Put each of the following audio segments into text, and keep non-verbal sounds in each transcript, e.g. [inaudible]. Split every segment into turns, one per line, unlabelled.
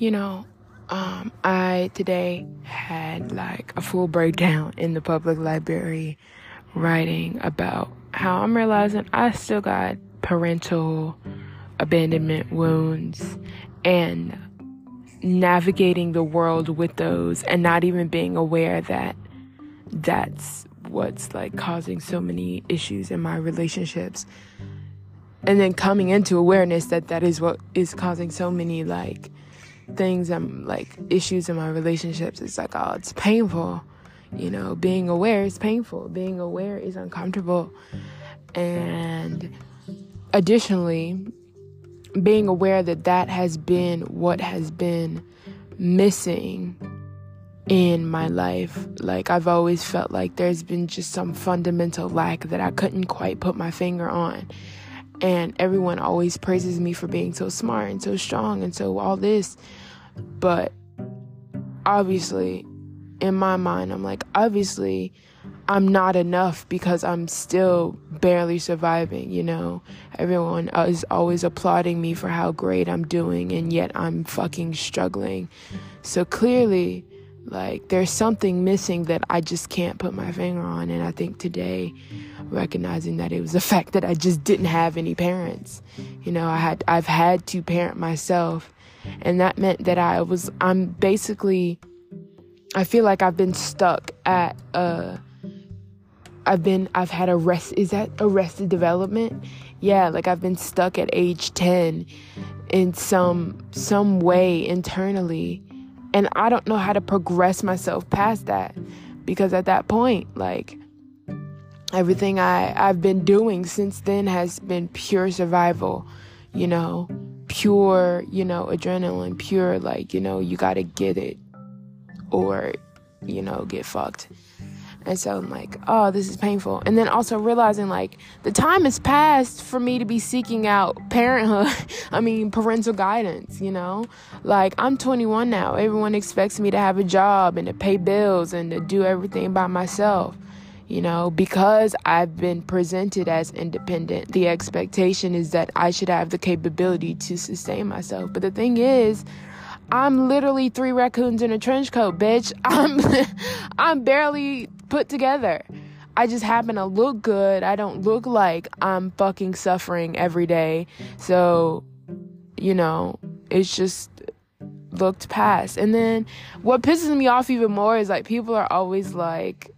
You know, um, I today had like a full breakdown in the public library writing about how I'm realizing I still got parental abandonment wounds and navigating the world with those and not even being aware that that's what's like causing so many issues in my relationships. And then coming into awareness that that is what is causing so many like things and like issues in my relationships it's like oh it's painful you know being aware is painful being aware is uncomfortable and additionally being aware that that has been what has been missing in my life. Like, I've always felt like there's been just some fundamental lack that I couldn't quite put my finger on. And everyone always praises me for being so smart and so strong and so all this. But obviously, in my mind, I'm like, obviously, I'm not enough because I'm still barely surviving, you know. Everyone is always applauding me for how great I'm doing, and yet I'm fucking struggling. So clearly, like, there's something missing that I just can't put my finger on. And I think today, recognizing that it was the [laughs] fact that I just didn't have any parents. You know, I had, I've had to parent myself. And that meant that I was, I'm basically, I feel like I've been stuck at, uh, I've been I've had arrest is that arrested development? Yeah, like I've been stuck at age 10 in some some way internally and I don't know how to progress myself past that because at that point like everything I I've been doing since then has been pure survival, you know, pure, you know, adrenaline, pure like, you know, you got to get it or you know, get fucked. And so I'm like, oh, this is painful. And then also realizing like the time has passed for me to be seeking out parenthood, [laughs] I mean, parental guidance, you know? Like I'm 21 now. Everyone expects me to have a job and to pay bills and to do everything by myself. You know, because I've been presented as independent, the expectation is that I should have the capability to sustain myself. But the thing is, I'm literally three raccoons in a trench coat, bitch. [laughs] I'm [laughs] I'm barely put together. I just happen to look good. I don't look like I'm fucking suffering every day. So, you know, it's just looked past. And then what pisses me off even more is like people are always like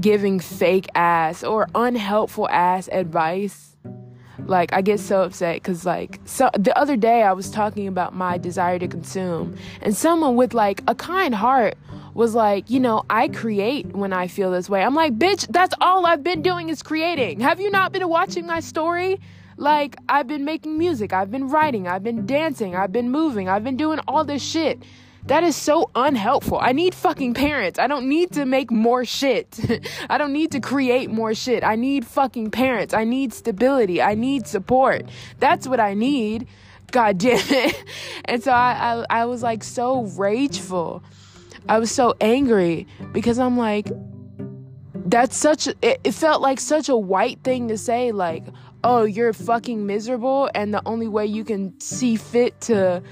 giving fake ass or unhelpful ass advice like I get so upset because like so the other day I was talking about my desire to consume, and someone with like a kind heart was like, you know, I create when I feel this way. I'm like, bitch, that's all I've been doing is creating. Have you not been watching my story? Like I've been making music, I've been writing, I've been dancing, I've been moving, I've been doing all this shit. That is so unhelpful. I need fucking parents. I don't need to make more shit. [laughs] I don't need to create more shit. I need fucking parents. I need stability. I need support. That's what I need. God damn it. [laughs] And so I, I, I was like so rageful. I was so angry because I'm like, that's such, it, it felt like such a white thing to say. Like, oh, you're fucking miserable, and the only way you can see fit to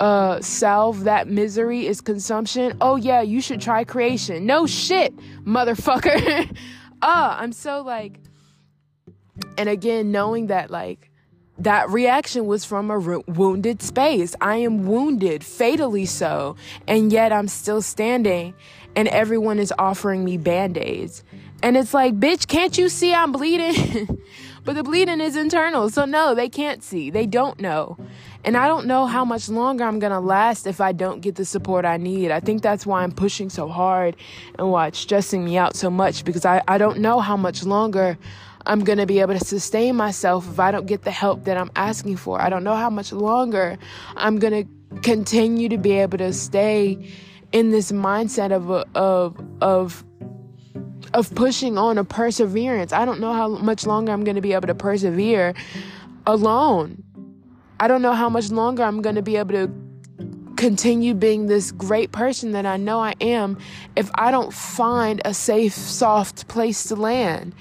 uh salve that misery is consumption. Oh yeah you should try creation. No shit motherfucker. Ah [laughs] uh, i'm so like and again knowing that like that reaction was from a wounded space. I am wounded fatally so and yet i'm still standing and everyone is offering me band-aids. And it's like bitch can't you see i'm bleeding? [laughs] But the bleeding is internal so no they can't see. They don't know and I don't know how much longer I'm going to last if I don't get the support I need. I think that's why I'm pushing so hard and why it's stressing me out so much because I, I don't know how much longer I'm going to be able to sustain myself if I don't get the help that I'm asking for. I don't know how much longer I'm going to continue to be able to stay in this mindset of of of of pushing on a perseverance. I don't know how much longer I'm going to be able to persevere alone. I don't know how much longer I'm going to be able to continue being this great person that I know I am if I don't find a safe, soft place to land.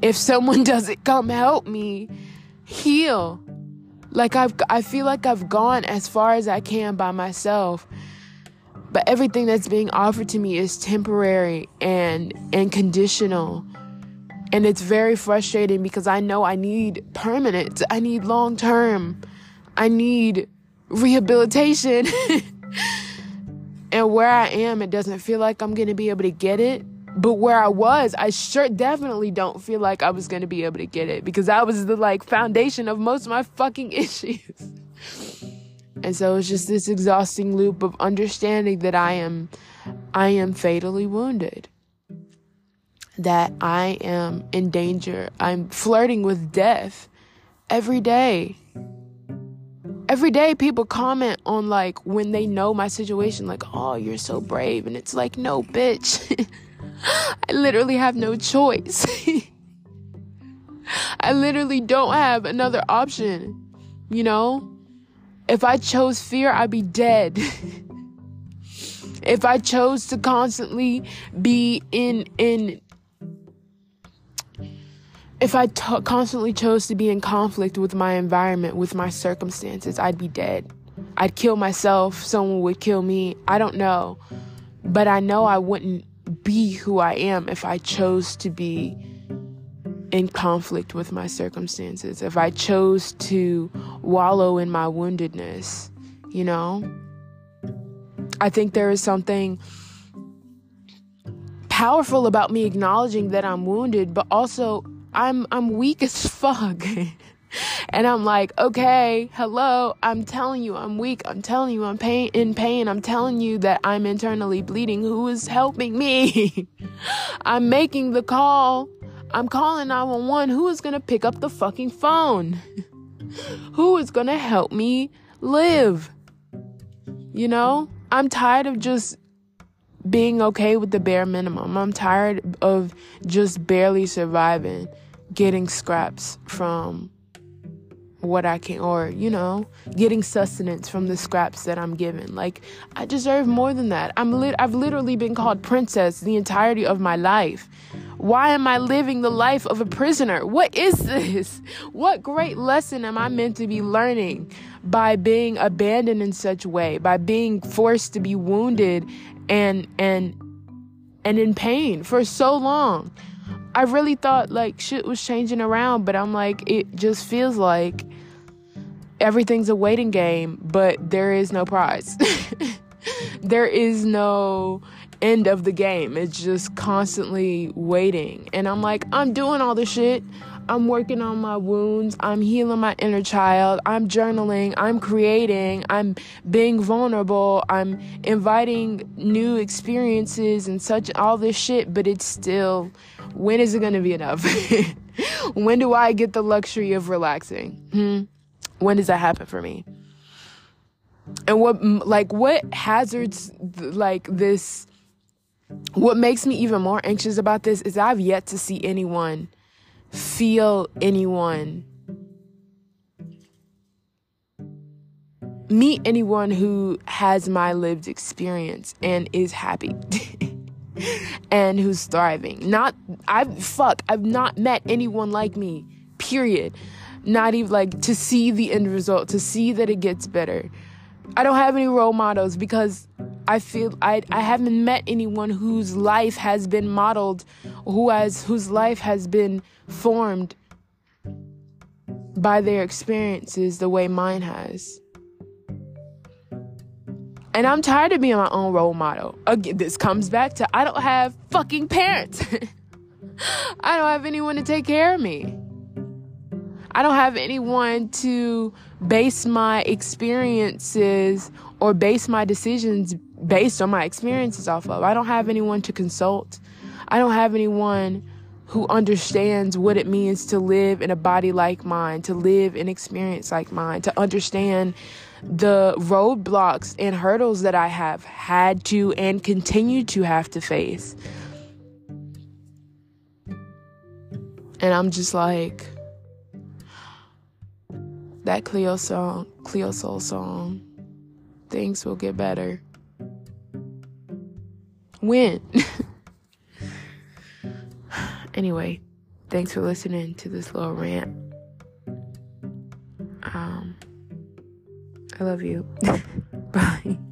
If someone [laughs] doesn't come help me heal. Like I've I feel like I've gone as far as I can by myself. But everything that's being offered to me is temporary and and conditional. And it's very frustrating because I know I need permanent. I need long term. I need rehabilitation. [laughs] and where I am, it doesn't feel like I'm going to be able to get it. But where I was, I sure definitely don't feel like I was going to be able to get it because that was the like foundation of most of my fucking [laughs] issues. and so it's just this exhausting loop of understanding that I am I am fatally wounded. That I am in danger. I'm flirting with death every day every day people comment on like when they know my situation like oh you're so brave and it's like no bitch. [laughs] I literally have no choice. [laughs] I literally don't have another option you know? If i chose fear i'd be dead. [laughs] If i chose to constantly be in in if I t- constantly chose to be in conflict with my environment, with my circumstances, I'd be dead. I'd kill myself, someone would kill me. I don't know. But I know I wouldn't be who I am if I chose to be in conflict with my circumstances, if I chose to wallow in my woundedness, you know? I think there is something powerful about me acknowledging that I'm wounded, but also I'm I'm weak as [laughs] fuck. and I'm like, okay, hello, I'm telling you I'm weak. I'm telling you I'm pain in pain. I'm telling you that I'm internally bleeding. Who is helping me? [laughs] I'm making the call. I'm calling 911. Who is gonna pick up the fucking phone? [laughs] Who is gonna help me live? You know? I'm tired of just being okay with the bare minimum. I'm tired of just barely surviving getting scraps from what I can, or, you know, getting sustenance from the scraps that I'm given. Like, I deserve more than that. I'm lit- I've literally been called princess the entirety of my life. Why am I living the life of a prisoner? What is this? [laughs] What great lesson am I meant to be learning by being abandoned in such a way, by being forced to be wounded and, and, and in pain for so long? I really thought like shit was changing around, but I'm like, it just feels like everything's a waiting game, but there is no prize. [laughs] there is no end of the game. It's just constantly waiting. And I'm like, I'm doing all the shit. I'm working on my wounds. I'm healing my inner child. I'm journaling. I'm creating. I'm being vulnerable. I'm inviting new experiences and such, all this shit, but it's still when is it going to be enough? [laughs] when do I get the luxury of relaxing? Hmm? When does that happen for me? And what, like, what hazards, like, this, what makes me even more anxious about this is I've yet to see anyone feel anyone meet anyone who has my lived experience and is happy. [laughs] and who's thriving. Not I've fuck, I've not met anyone like me. Period. Not even like to see the end result, to see that it gets better. I don't have any role models because I feel I I haven't met anyone whose life has been modeled, who has whose life has been formed by their experiences the way mine has. And I'm tired of being my own role model. Again, this comes back to I don't have fucking parents. [laughs] I don't have anyone to take care of me. I don't have anyone to base my experiences or base my decisions based on my experiences off of. I don't have anyone to consult. I don't have anyone who understands what it means to live in a body like mine, to live an experience like mine, to understand the roadblocks and hurdles that I have had to and continue to have to face. And I'm just like, that Cleo song, Cleo Sol song, things will get better. When? [laughs] anyway, thanks for listening to this little rant. Um, I love you. Bye. [laughs]